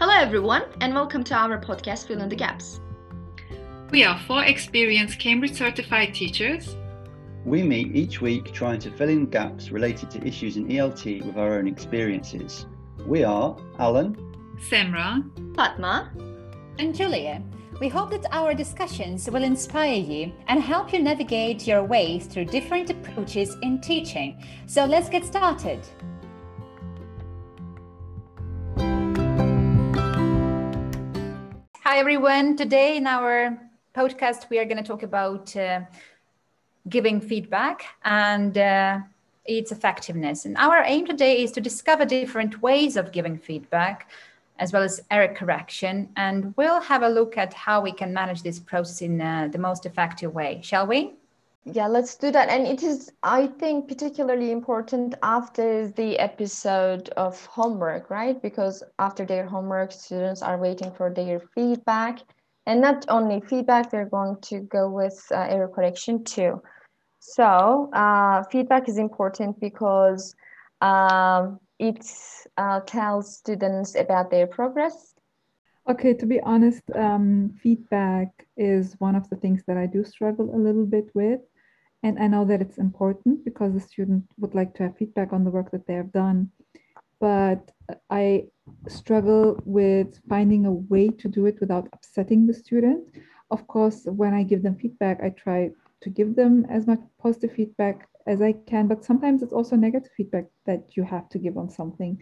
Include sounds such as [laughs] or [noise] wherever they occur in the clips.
Hello, everyone, and welcome to our podcast, Fill in the Gaps. We are four experienced Cambridge certified teachers. We meet each week trying to fill in gaps related to issues in ELT with our own experiences. We are Alan, Semra, Fatma, and Julia. We hope that our discussions will inspire you and help you navigate your way through different approaches in teaching. So let's get started. Hi, everyone. Today in our podcast, we are going to talk about uh, giving feedback and uh, its effectiveness. And our aim today is to discover different ways of giving feedback as well as error correction. And we'll have a look at how we can manage this process in uh, the most effective way, shall we? Yeah, let's do that. And it is, I think, particularly important after the episode of homework, right? Because after their homework, students are waiting for their feedback. And not only feedback, they're going to go with uh, error correction too. So, uh, feedback is important because um, it uh, tells students about their progress. Okay, to be honest, um, feedback is one of the things that I do struggle a little bit with. And I know that it's important because the student would like to have feedback on the work that they have done. But I struggle with finding a way to do it without upsetting the student. Of course, when I give them feedback, I try to give them as much positive feedback as I can, but sometimes it's also negative feedback that you have to give on something.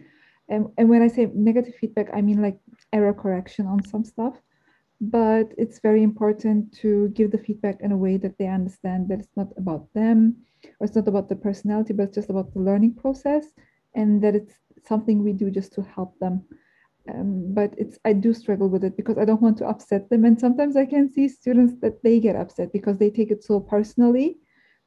And, and when I say negative feedback, I mean like error correction on some stuff. But it's very important to give the feedback in a way that they understand that it's not about them or it's not about the personality, but it's just about the learning process and that it's something we do just to help them. Um, but it's I do struggle with it because I don't want to upset them, and sometimes I can see students that they get upset because they take it so personally,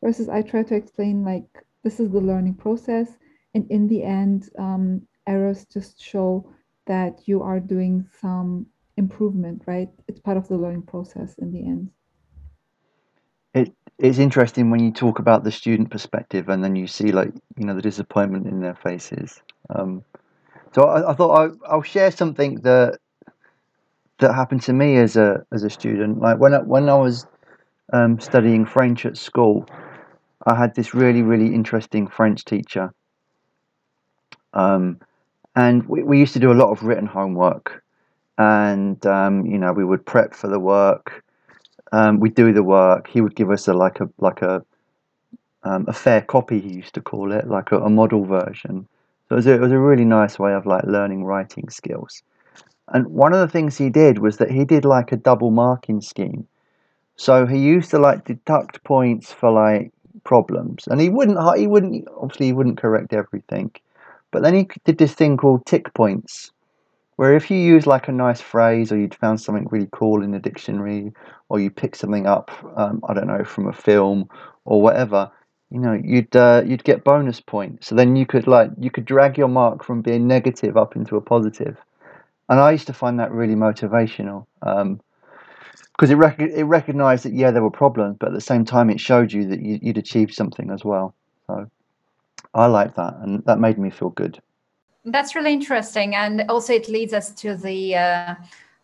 versus I try to explain like this is the learning process, and in the end, um, errors just show that you are doing some improvement, right? It's part of the learning process in the end. It it's interesting when you talk about the student perspective and then you see like you know the disappointment in their faces. Um, so I, I thought I, will share something that that happened to me as a as a student. Like when I, when I was um, studying French at school, I had this really really interesting French teacher, um, and we, we used to do a lot of written homework, and um, you know we would prep for the work. Um, we'd do the work. He would give us a like a like a um, a fair copy. He used to call it like a, a model version so it was, a, it was a really nice way of like learning writing skills. And one of the things he did was that he did like a double marking scheme. So he used to like deduct points for like problems, and he wouldn't he wouldn't obviously he wouldn't correct everything, but then he did this thing called tick points, where if you use like a nice phrase or you'd found something really cool in the dictionary, or you pick something up, um, I don't know, from a film or whatever, you know you'd uh, you'd get bonus points. So then you could like you could drag your mark from being negative up into a positive. And i used to find that really motivational um, because it, rec- it recognized that yeah there were problems but at the same time it showed you that you, would achieved something as well. So i liked that and that made me feel good that's really interesting and also it leads us to the uh,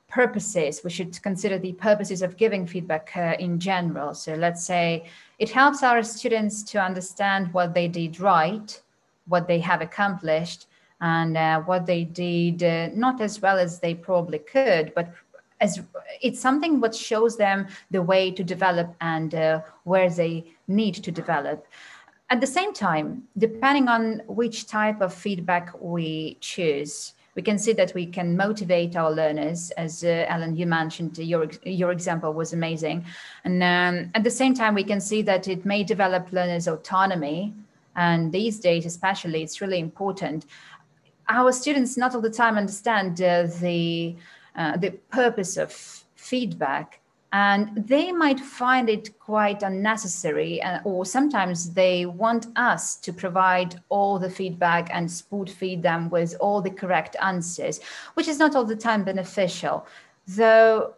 purposes we should consider the purposes of giving feedback uh, in general so let's say it helps our students to understand what they did right, what they have accomplished, and uh, what they did uh, not as well as they probably could, but as it's something what shows them the way to develop and uh, where they need to develop. At the same time, depending on which type of feedback we choose, we can see that we can motivate our learners. As uh, alan you mentioned your your example was amazing. And um, at the same time we can see that it may develop learners autonomy. And these days especially it's really important. Our students not all the time understand uh, the uh, the purpose of feedback and they might find it quite unnecessary uh, or sometimes they want us to provide all the feedback and spoon feed them with all the correct answers which is not all the time beneficial. Though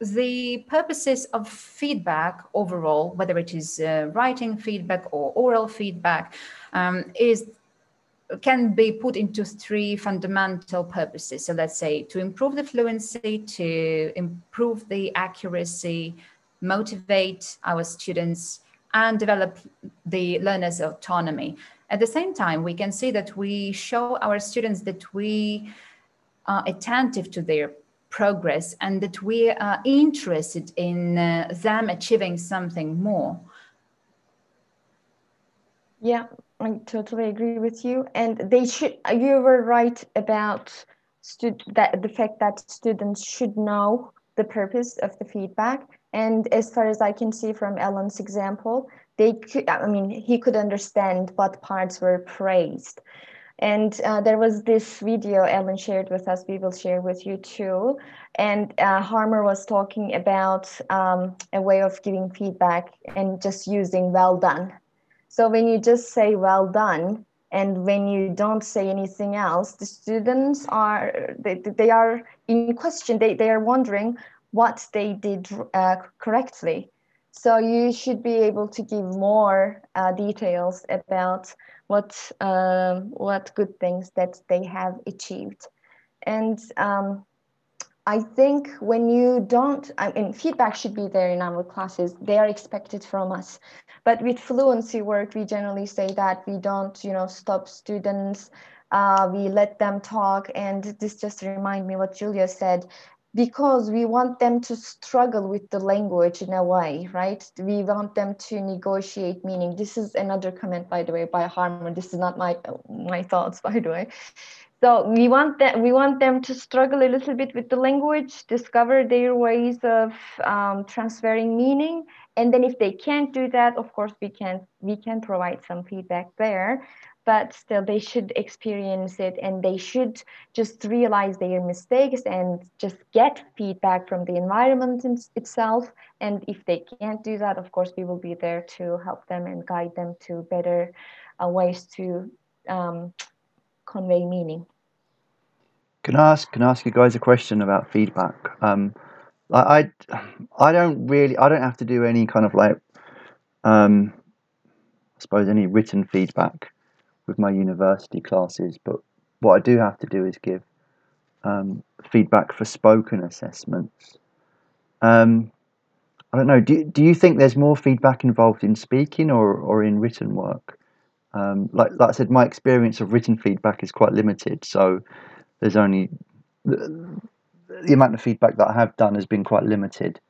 the purposes of feedback overall whether it is uh, writing feedback or oral feedback um, is can be put into three fundamental purposes. So let's say to improve the fluency, to improve the accuracy, motivate our students, and develop the learner's autonomy. At the same time, we can see that we show our students that we are attentive to their progress and that we are interested in uh, them achieving something more. Yeah, I totally agree with you. And they should, you were right about that the fact that students should know the purpose of the feedback. And as far as I can see from Alan's example, they could, I mean, he could understand what parts were praised. And uh, there was this video Ellen shared with us. We will share with you too. And uh, Harmer was talking about um, a way of giving feedback and just using well done. So when you just say well done, and when you don't say anything else, the students are they, they are in question. They, they are wondering what they did uh, correctly. So you should be able to give more uh, details about what um, what good things that they have achieved, and um, I think when you don't, I mean, feedback should be there in our classes. They are expected from us, but with fluency work, we generally say that we don't, you know, stop students. Uh, we let them talk, and this just remind me what Julia said because we want them to struggle with the language in a way, right? We want them to negotiate meaning. This is another comment, by the way, by Harmer. This is not my my thoughts, [laughs] by the way. So we want that we want them to struggle a little bit with the language, discover their ways of um, transferring meaning, and then if they can't do that, of course we can we can provide some feedback there but still they should experience it and they should just realize their mistakes and just get feedback from the environment in, itself. And if they can't do that of course we will be there to help them and guide them to better uh, ways to um, convey meaning. Can i ask can i ask you guys a question about feedback? Um, I, I i don't really i don't have to do any kind of like um, I suppose any written feedback with my university classes, but what I do have to do is give um, feedback for spoken assessments. Um, I don't know. Do do you think there's more feedback involved in speaking or, or in written work? Um, like like I said, my experience of written feedback is quite limited, so there's only the, the amount of feedback that I have done has been quite limited.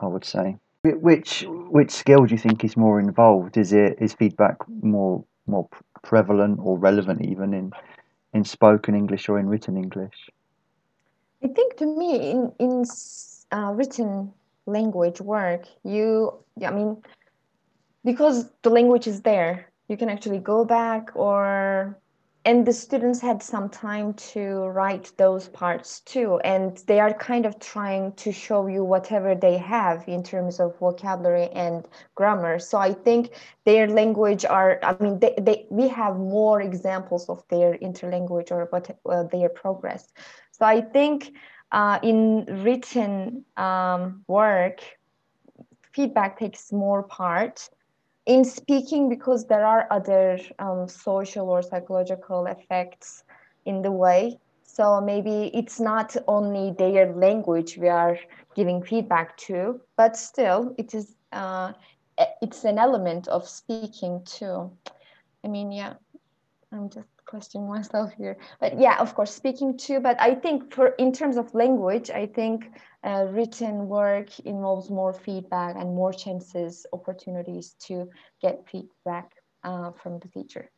I would say. Which which skill do you think is more involved? Is it is feedback more more prevalent or relevant even in in spoken English or in written English? I think to me, in in uh, written language work, you, I mean, because the language is there, you can actually go back or and the students had some time to write those parts too. And they are kind of trying to show you whatever they have in terms of vocabulary and grammar. So i think their language are i mean they, they we have more examples of their interlanguage or what uh, their progress. So i think uh, in written um, work feedback takes more part in speaking because there are other um, social or psychological effects in the way. So maybe it's not only their language we are giving feedback to but still it is uh, it's an element of speaking too. I mean yeah i'm just questioning myself here. But yeah of course speaking too but i think for in terms of language i think uh, written work involves more feedback and more chances opportunities to get feedback uh, from the teacher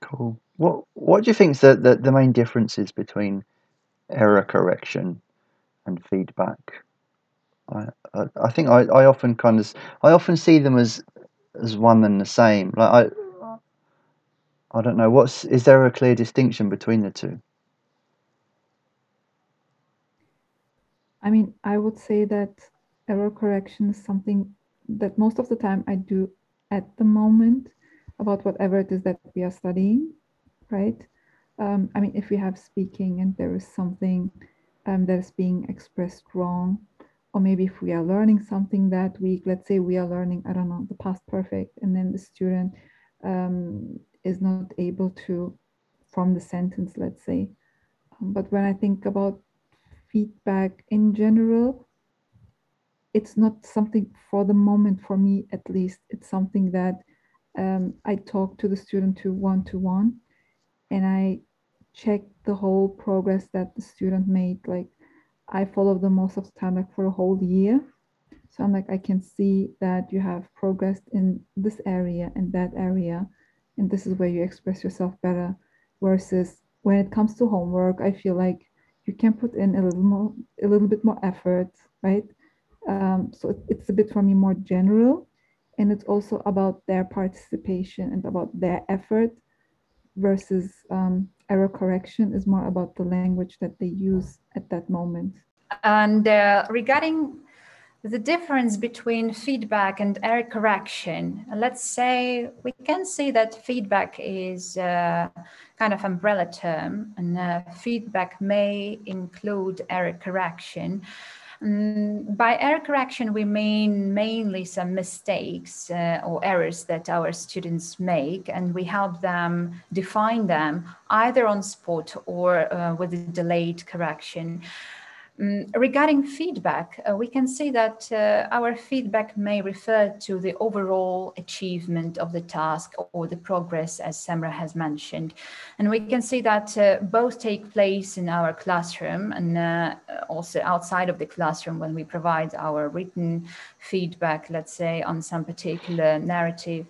cool what what do you think is the, the, the main differences between error correction and feedback I, I, I think I, I often kind of I often see them as as one and the same. Like I I don't know. What's is there a clear distinction between the two? I mean, I would say that error correction is something that most of the time I do at the moment about whatever it is that we are studying, right? Um, I mean, if we have speaking and there is something um, that is being expressed wrong, or maybe if we are learning something that week, let's say we are learning, I don't know, the past perfect, and then the student um, is not able to form the sentence, let's say. Um, but when I think about feedback in general, it's not something for the moment, for me at least. It's something that um, I talk to the student to one to one and I check the whole progress that the student made. Like I follow them most of the time, like for a whole year. So I'm like, I can see that you have progressed in this area and that area, and this is where you express yourself better. Versus when it comes to homework, I feel like you can put in a little more, a little bit more effort, right? Um, so it's a bit for me more general, and it's also about their participation and about their effort versus um, error correction is more about the language that they use at that moment. And uh, regarding the difference between feedback and error correction, let's say we can see that feedback is a uh, kind of umbrella term, and uh, feedback may include error correction. Mm, by error correction, we mean mainly some mistakes uh, or errors that our students make, and we help them define them either on spot or uh, with a delayed correction. Um, regarding feedback, uh, we can see that uh, our feedback may refer to the overall achievement of the task or the progress, as Semra has mentioned. And we can see that uh, both take place in our classroom and uh, also outside of the classroom when we provide our written feedback, let's say, on some particular narrative.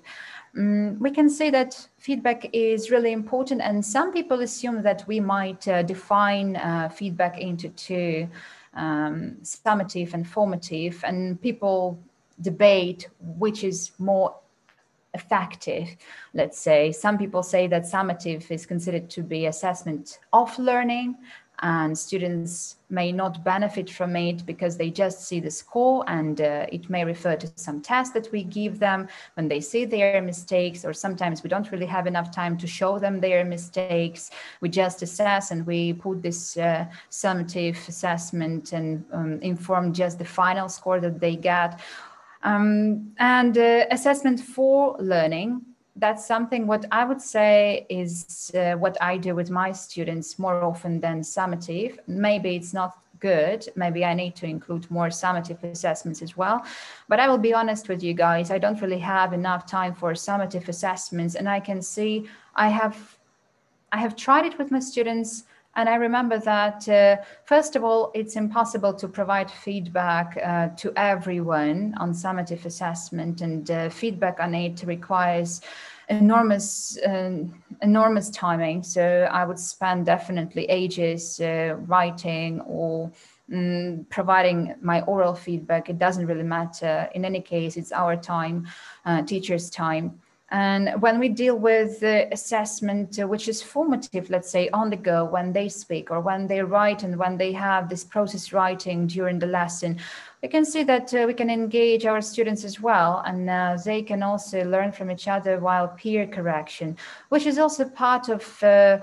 Um, we can say that feedback is really important, and some people assume that we might uh, define uh, feedback into two um, summative and formative, and people debate which is more effective. Let's say some people say that summative is considered to be assessment of learning and students may not benefit from it because they just see the score and uh, it may refer to some test that we give them when they see their mistakes or sometimes we don't really have enough time to show them their mistakes. We just assess and we put this uh, summative assessment and um, inform just the final score that they get. Um, and uh, assessment for learning that's something what I would say is uh, what I do with my students more often than summative. Maybe it's not good. Maybe I need to include more summative assessments as well. But I will be honest with you guys, I don't really have enough time for summative assessments. And I can see I have I have tried it with my students. And I remember that, uh, first of all, it's impossible to provide feedback uh, to everyone on summative assessment, and uh, feedback on it requires enormous, um, enormous timing. So I would spend definitely ages uh, writing or um, providing my oral feedback. It doesn't really matter. In any case, it's our time, uh, teachers' time. And when we deal with assessment, uh, which is formative, let's say on the go, when they speak or when they write and when they have this process writing during the lesson, we can see that uh, we can engage our students as well. And uh, they can also learn from each other while peer correction, which is also part of uh,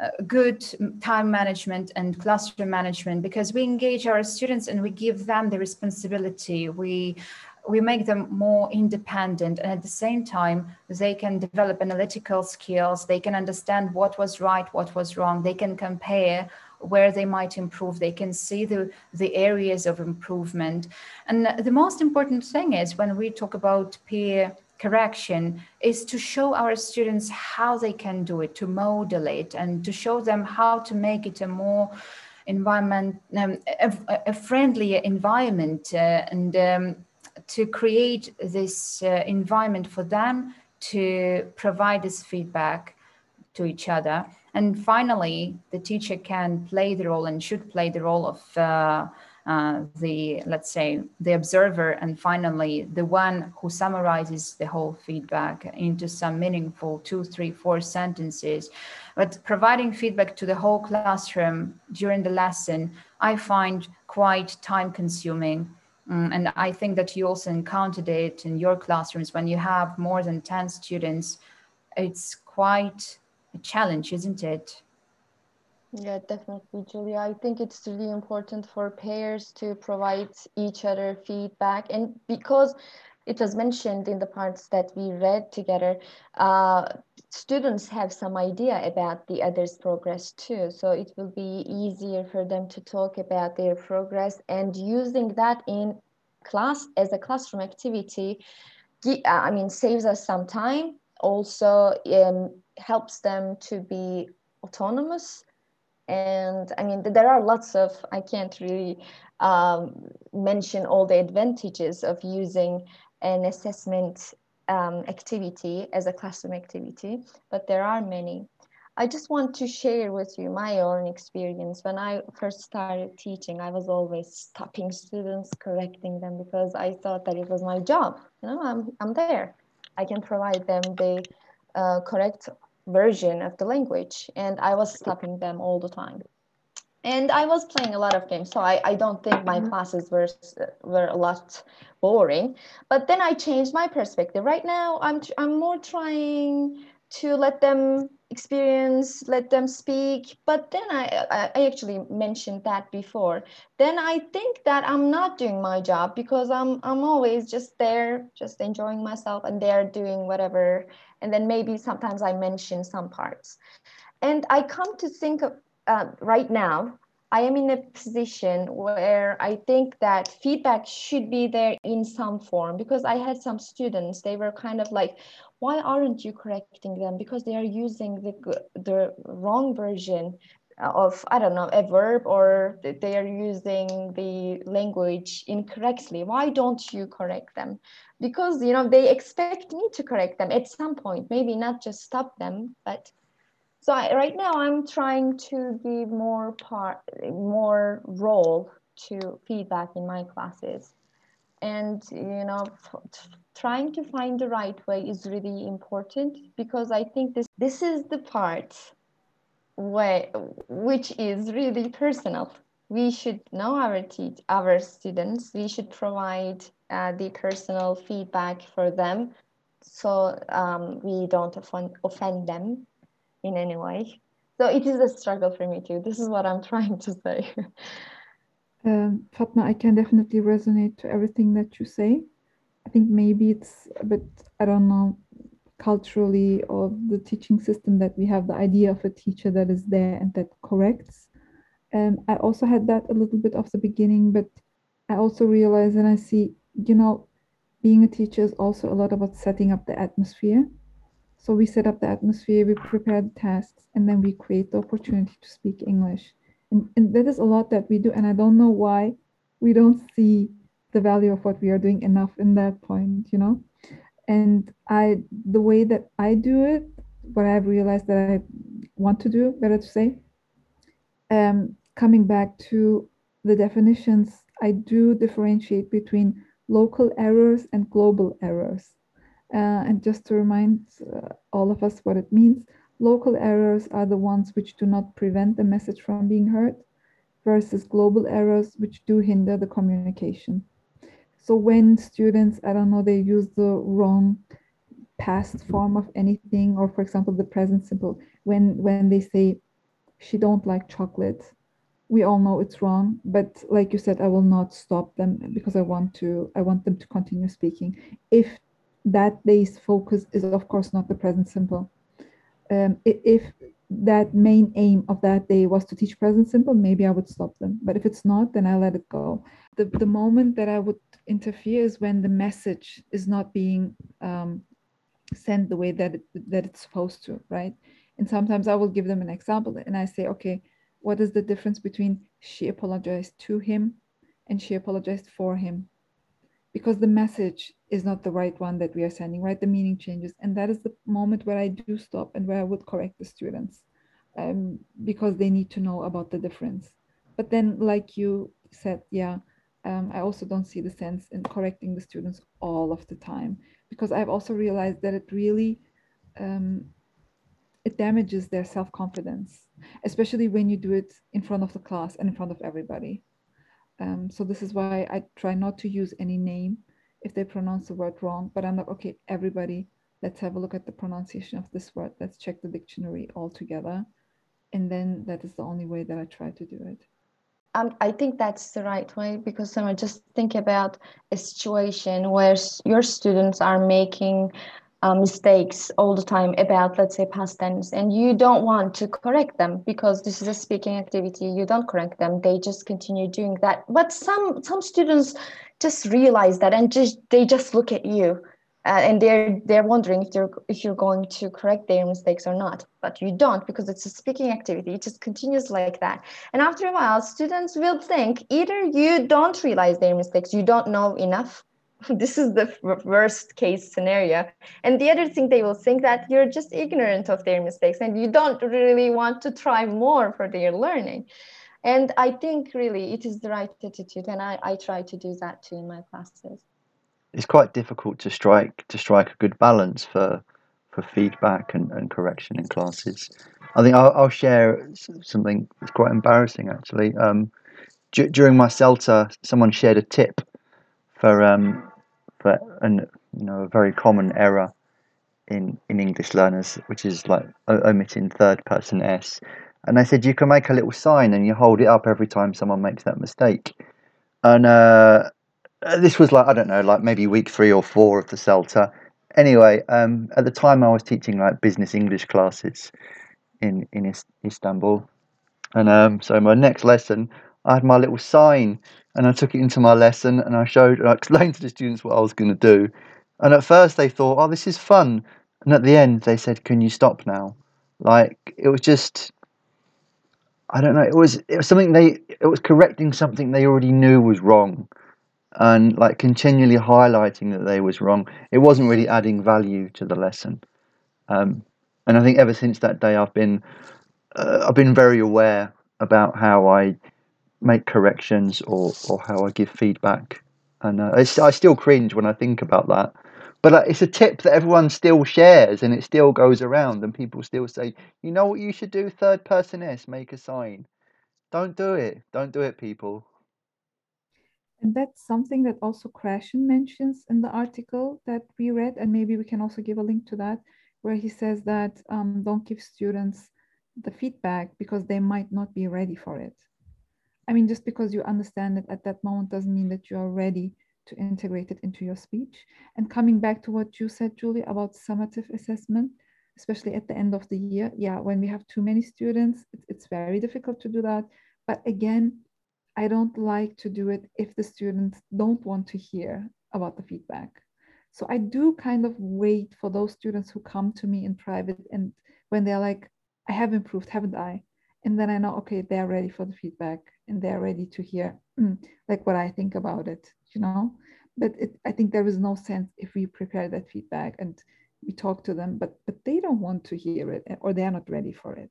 uh good time management and classroom management because we engage our students and we give them the responsibility. We we make them more independent and at the same time they can develop analytical skills they can understand what was right what was wrong they can compare where they might improve they can see the, the areas of improvement. And the most important thing is when we talk about peer correction is to show our students how they can do it to model it and to show them how to make it a more environment um, a, a, friendlier environment uh, and um, to create this uh, environment for them to provide this feedback to each other. And finally, the teacher can play the role and should play the role of uh, uh, the, let's say, the observer, and finally, the one who summarizes the whole feedback into some meaningful two, three, four sentences. But providing feedback to the whole classroom during the lesson, I find quite time consuming Mm, and I think that you also encountered it in your classrooms when you have more than 10 students. It's quite a challenge, isn't it? Yeah, definitely, Julia. I think it's really important for pairs to provide each other feedback. And because it was mentioned in the parts that we read together, uh, students have some idea about the others' progress too. So it will be easier for them to talk about their progress and using that in class as a classroom activity, uh, I mean, saves us some time, also um, helps them to be autonomous. And I mean, there are lots of, I can't really um, mention all the advantages of using an assessment um, activity as a classroom activity, but there are many. I just want to share with you my own experience. When I first started teaching, I was always stopping students, correcting them because I thought that it was my job. You know, I'm, I'm there. I can provide them the uh, correct version of the language. And I was stopping them all the time and I was playing a lot of games, so I, I don't think my mm-hmm. classes were were a lot boring. But then I changed my perspective. Right now, I'm I'm more trying to let them experience, let them speak. But then I, I, I actually mentioned that before. Then I think that I'm not doing my job because I'm I'm always just there, just enjoying myself, and they're doing whatever. And then maybe sometimes I mention some parts, and I come to think of uh, right now, I am in a position where I think that feedback should be there in some form because I had some students, they were kind of like, why aren't you correcting them? Because they are using the, the wrong version of, I don't know, a verb or they are using the language incorrectly. Why don't you correct them? Because, you know, they expect me to correct them at some point, maybe not just stop them, but so I, right now I'm trying to give more part, more role to feedback in my classes. And, you know, trying to find the right way is really important because I think this, this is the part where, which is really personal. We should know our teach our students. We should provide uh, the personal feedback for them so um, we don't offend, offend them in any way. So it is a struggle for me too. This is what I'm [laughs] trying to say. um, Fatma, I can definitely resonate to everything that you say. I think maybe it's a bit, I don't know, culturally or the teaching system that we have the idea of a teacher that is there and that corrects. Um, I also had that a little bit of the beginning, but I also realize and I see, you know, being a teacher is also a lot about setting up the atmosphere so we set up the atmosphere, we prepare the tasks, and then we create the opportunity to speak English. And, and that is a lot that we do. And I don't know why we don't see the value of what we are doing enough in that point, you know? And I, the way that I do it, what I've realized that I want to do, better to say, um, coming back to the definitions, I do differentiate between local errors and global errors. Uh, and just to remind uh, all of us what it means, local errors are the ones which do not prevent the message from being heard versus global errors which do hinder the communication. So when students, I don't know, they use the wrong past form of anything, or for example, the present simple, when, when they say, she don't like chocolate, we all know it's wrong but like you said i will not stop them because i want to i want them to continue speaking if that day's focus is of course not the present simple. Um, if that main aim of that day was to teach present simple, maybe I would stop them. But if it's not, then I let it go. The, the moment that I would interfere is when the message is not being um, sent the way that it, that it's supposed to, right? And sometimes I will give them an example and I say, okay, what is the difference between she apologized to him and she apologized for him? Because the message is not the right one that we are sending, right? The meaning changes. And that is the moment where I do stop and where I would correct the students um, because they need to know about the difference. But then, like you said, yeah, um, I also don't see the sense in correcting the students all of the time because I've also realized that it really um, it damages their self-confidence, especially when you do it in front of the class and in front of everybody. Um, so this is why I try not to use any name if they pronounce the word wrong, but I'm like, okay, everybody, let's have a look at the pronunciation of this word. Let's check the dictionary all together. And then that is the only way that I try to do it. um, I think that's the right way because someone just think about a situation where your students are making uh, mistakes all the time about, let's say, past tense, and you don't want to correct them because this is a speaking activity. You don't correct them; they just continue doing that. But some some students just realize that and just they just look at you uh, and they're they're wondering if they're if you're going to correct their mistakes or not. But you don't because it's a speaking activity. It just continues like that. And after a while students will think either you don't realize their mistakes you don't know enough [laughs] this is the worst case scenario and the other thing they will think that you're just ignorant of their mistakes and you don't really want to try more for their learning and i think really it is the right attitude and i, I try to do that too in my classes it's quite difficult to strike to strike a good balance for for feedback and, and correction in classes. I think I'll, I'll share something that's quite embarrassing actually. Um, d- during my CELTA, someone shared a tip for um, for an you know a very common error in in English learners, which is like omitting third person s. And they said you can make a little sign and you hold it up every time someone makes that mistake. And uh, uh, this was like I don't know, like maybe week three or four of the CELTA. Anyway, um, at the time I was teaching like business English classes in in Istanbul, and um, so my next lesson I had my little sign and I took it into my lesson and I showed and I explained to the students what I was going to do. And at first they thought, "Oh, this is fun," and at the end they said, "Can you stop now?" Like it was just. I don't know. It was it was something they it was correcting something they already knew was wrong and like continually highlighting that they was wrong it wasn't really adding value to the lesson um, and i think ever since that day i've been uh, i've been very aware about how i make corrections or or how i give feedback. And uh, i still cringe when i think about that. But uh, it's a tip that everyone still shares and it still goes around and people still say you know what you should do third person s make a sign. Don't do it. Don't do it people. And that's something that also Krashen mentions in the article that we read, and maybe we can also give a link to that, where he says that um, don't give students the feedback because they might not be ready for it. I mean, just because you understand it at that moment doesn't mean that you are ready to integrate it into your speech. And coming back to what you said, Julie, about summative assessment, especially at the end of the year, yeah, when we have too many students, it's very difficult to do that. But again, I don't like to do it if the students don't want to hear about the feedback. So I do kind of wait for those students who come to me in private and when they're like, I have improved, haven't I? And then I know, okay, they're ready for the feedback and they're ready to hear mm, like what I think about it, you know? But it, I think there is no sense if we prepare that feedback and we talk to them, but but they don't want to hear it or they're not ready for it.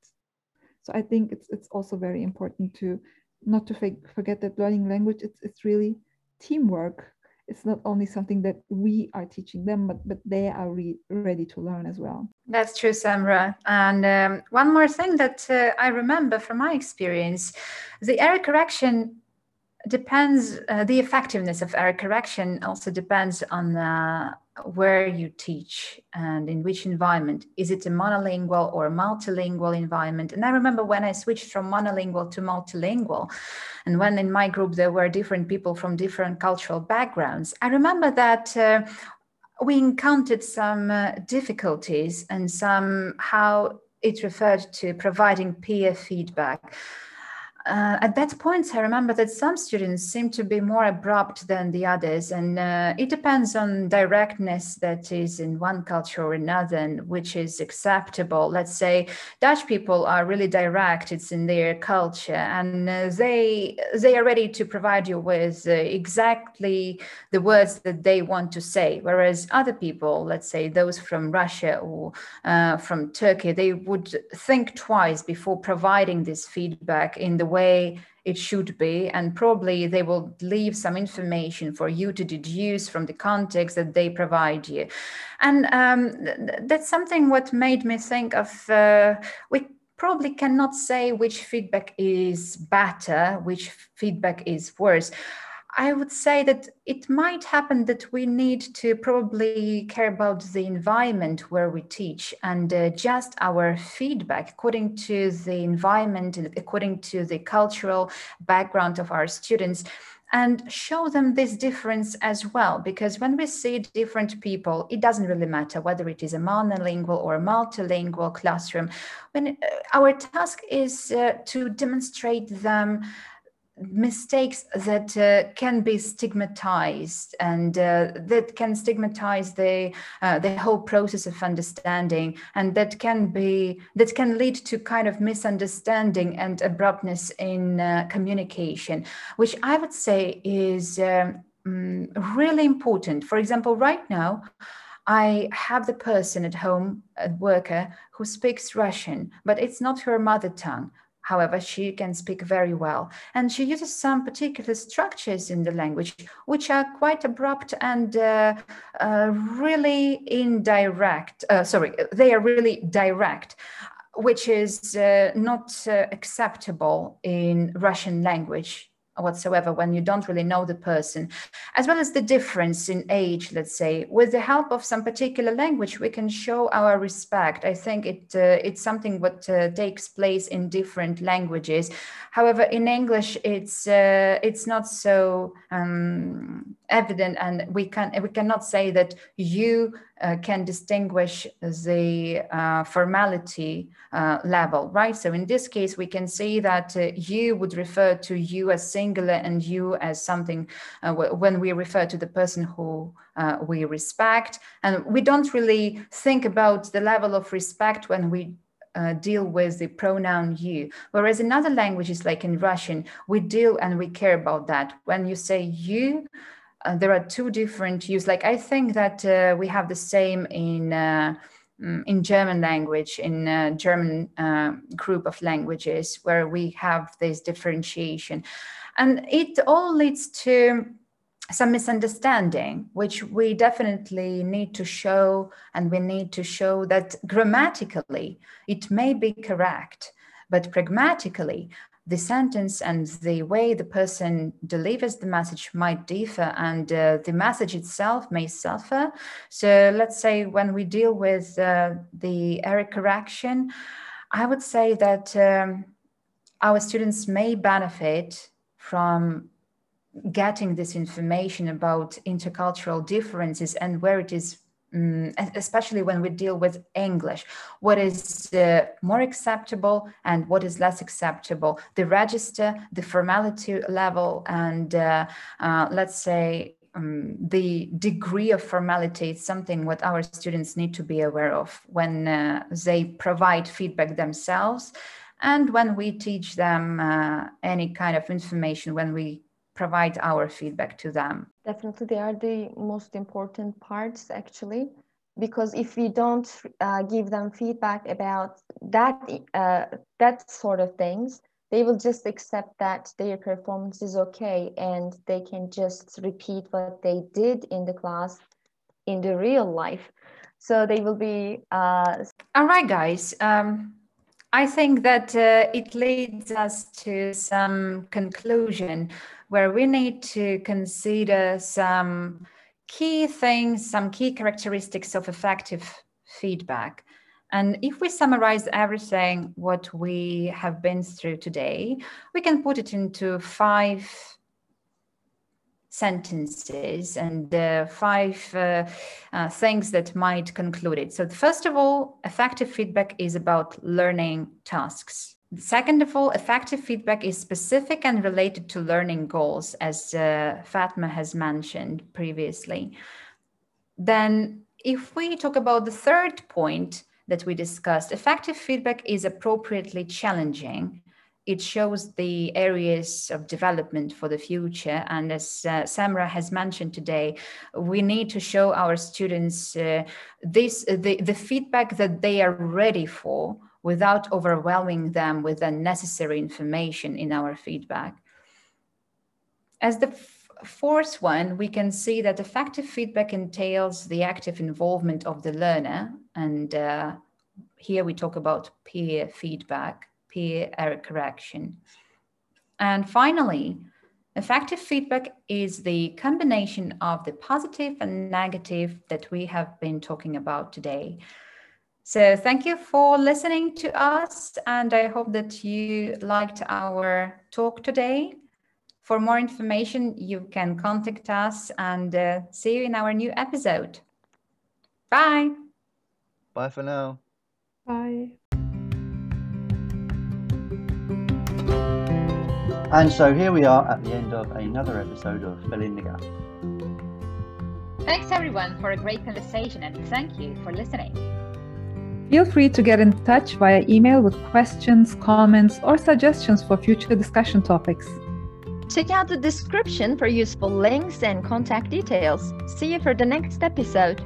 So I think it's it's also very important to not to forget that learning language it's, it's really teamwork it's not only something that we are teaching them but but they are re- ready to learn as well. That's true Semra and um, one more thing that uh, i remember from my experience the error correction depends uh, the effectiveness of error correction also depends on uh, where you teach and in which environment. Is it a monolingual or multilingual environment? And i remember when i switched from monolingual to multilingual and when in my group there were different people from different cultural backgrounds i remember that uh, we encountered some uh, difficulties and somehow it referred to providing peer feedback uh, at that point, I remember that some students seem to be more abrupt than the others, and uh, it depends on directness that is in one culture or another, and which is acceptable. Let's say Dutch people are really direct; it's in their culture, and uh, they they are ready to provide you with uh, exactly the words that they want to say. Whereas other people, let's say those from Russia or uh, from Turkey, they would think twice before providing this feedback in the way it should be and probably they will leave some information for you to deduce from the context that they provide you. And um, th- that's something what made me think of uh, we probably cannot say which feedback is better which feedback is worse I would say that it might happen that we need to probably care about the environment where we teach and uh, just our feedback according to the environment according to the cultural background of our students and show them this difference as well. Because when we see different people, it doesn't really matter whether it is a monolingual or a multilingual classroom. When uh, our task is uh, to demonstrate them mistakes that uh, can be stigmatized and uh, that can stigmatize the uh, the whole process of understanding and that can be that can lead to kind of misunderstanding and abruptness in uh, communication which i would say is um, mm, really important for example right now I have the person at home, a worker, who speaks Russian, but it's not her mother tongue. However, she can speak very well. And she uses some particular structures in the language, which are quite abrupt and uh, uh, really indirect. Uh, sorry, they are really direct, which is uh, not uh, acceptable in Russian language whatsoever when you don't really know the person, as well as the difference in age, let's say. With the help of some particular language, we can show our respect. I think it uh, it's something what uh, takes place in different languages. However, in English, it's uh, it's not so um, evident, and we can we cannot say that you uh, can distinguish the uh, formality uh, level, right? So in this case, we can see that uh, you would refer to you as singular and you as something uh, when we refer to the person who uh, we respect. And we don't really think about the level of respect when we uh, deal with the pronoun you. Whereas in other languages, like in Russian, we deal and we care about that. When you say you, uh, there are two different use. Like I think that uh, we have the same in uh, mm, in German language, in uh, German uh, group of languages, where we have this differentiation, and it all leads to some misunderstanding, which we definitely need to show, and we need to show that grammatically it may be correct, but pragmatically the sentence and the way the person delivers the message might differ and uh, the message itself may suffer. So let's say when we deal with uh, the error correction, I would say that um, our students may benefit from getting this information about intercultural differences and where it is um, especially when we deal with English, what is uh, more acceptable and what is less acceptable, the register, the formality level, and uh, uh, let's say um, the degree of formality is something what our students need to be aware of when uh, they provide feedback themselves. And when we teach them uh, any kind of information when we provide our feedback to them. Definitely, they are the most important parts actually, because if we don't uh, give them feedback about that uh, that sort of things, they will just accept that their performance is okay and they can just repeat what they did in the class in the real life. So they will be. Uh... All right, guys. Um, I think that uh, it leads us to some conclusion where we need to consider some key things, some key characteristics of effective feedback. And if we summarize everything what we have been through today, we can put it into five sentences and uh, five uh, uh, things that might conclude it. So, first of all, effective feedback is about learning tasks. Second of all, effective feedback is specific and related to learning goals, as uh, Fatma has mentioned previously. Then, if we talk about the third point that we discussed, effective feedback is appropriately challenging. It shows the areas of development for the future. And as uh, Semra has mentioned today, we need to show our students uh, this the, the feedback that they are ready for without overwhelming them with the necessary information in our feedback. As the fourth one, we can see that effective feedback entails the active involvement of the learner. And uh, here we talk about peer feedback, peer error correction. And finally, Effective feedback is the combination of the positive and negative that we have been talking about today. So, thank you for listening to us, and I hope that you liked our talk today. For more information, you can contact us and uh, see you in our new episode. Bye. Bye for now. Bye. And so here we are at the end of another episode of Fill in the Gap. Thanks everyone for a great conversation and thank you for listening. Feel free to get in touch via email with questions, comments, or suggestions for future discussion topics. Check out the description for useful links and contact details. See you for the next episode.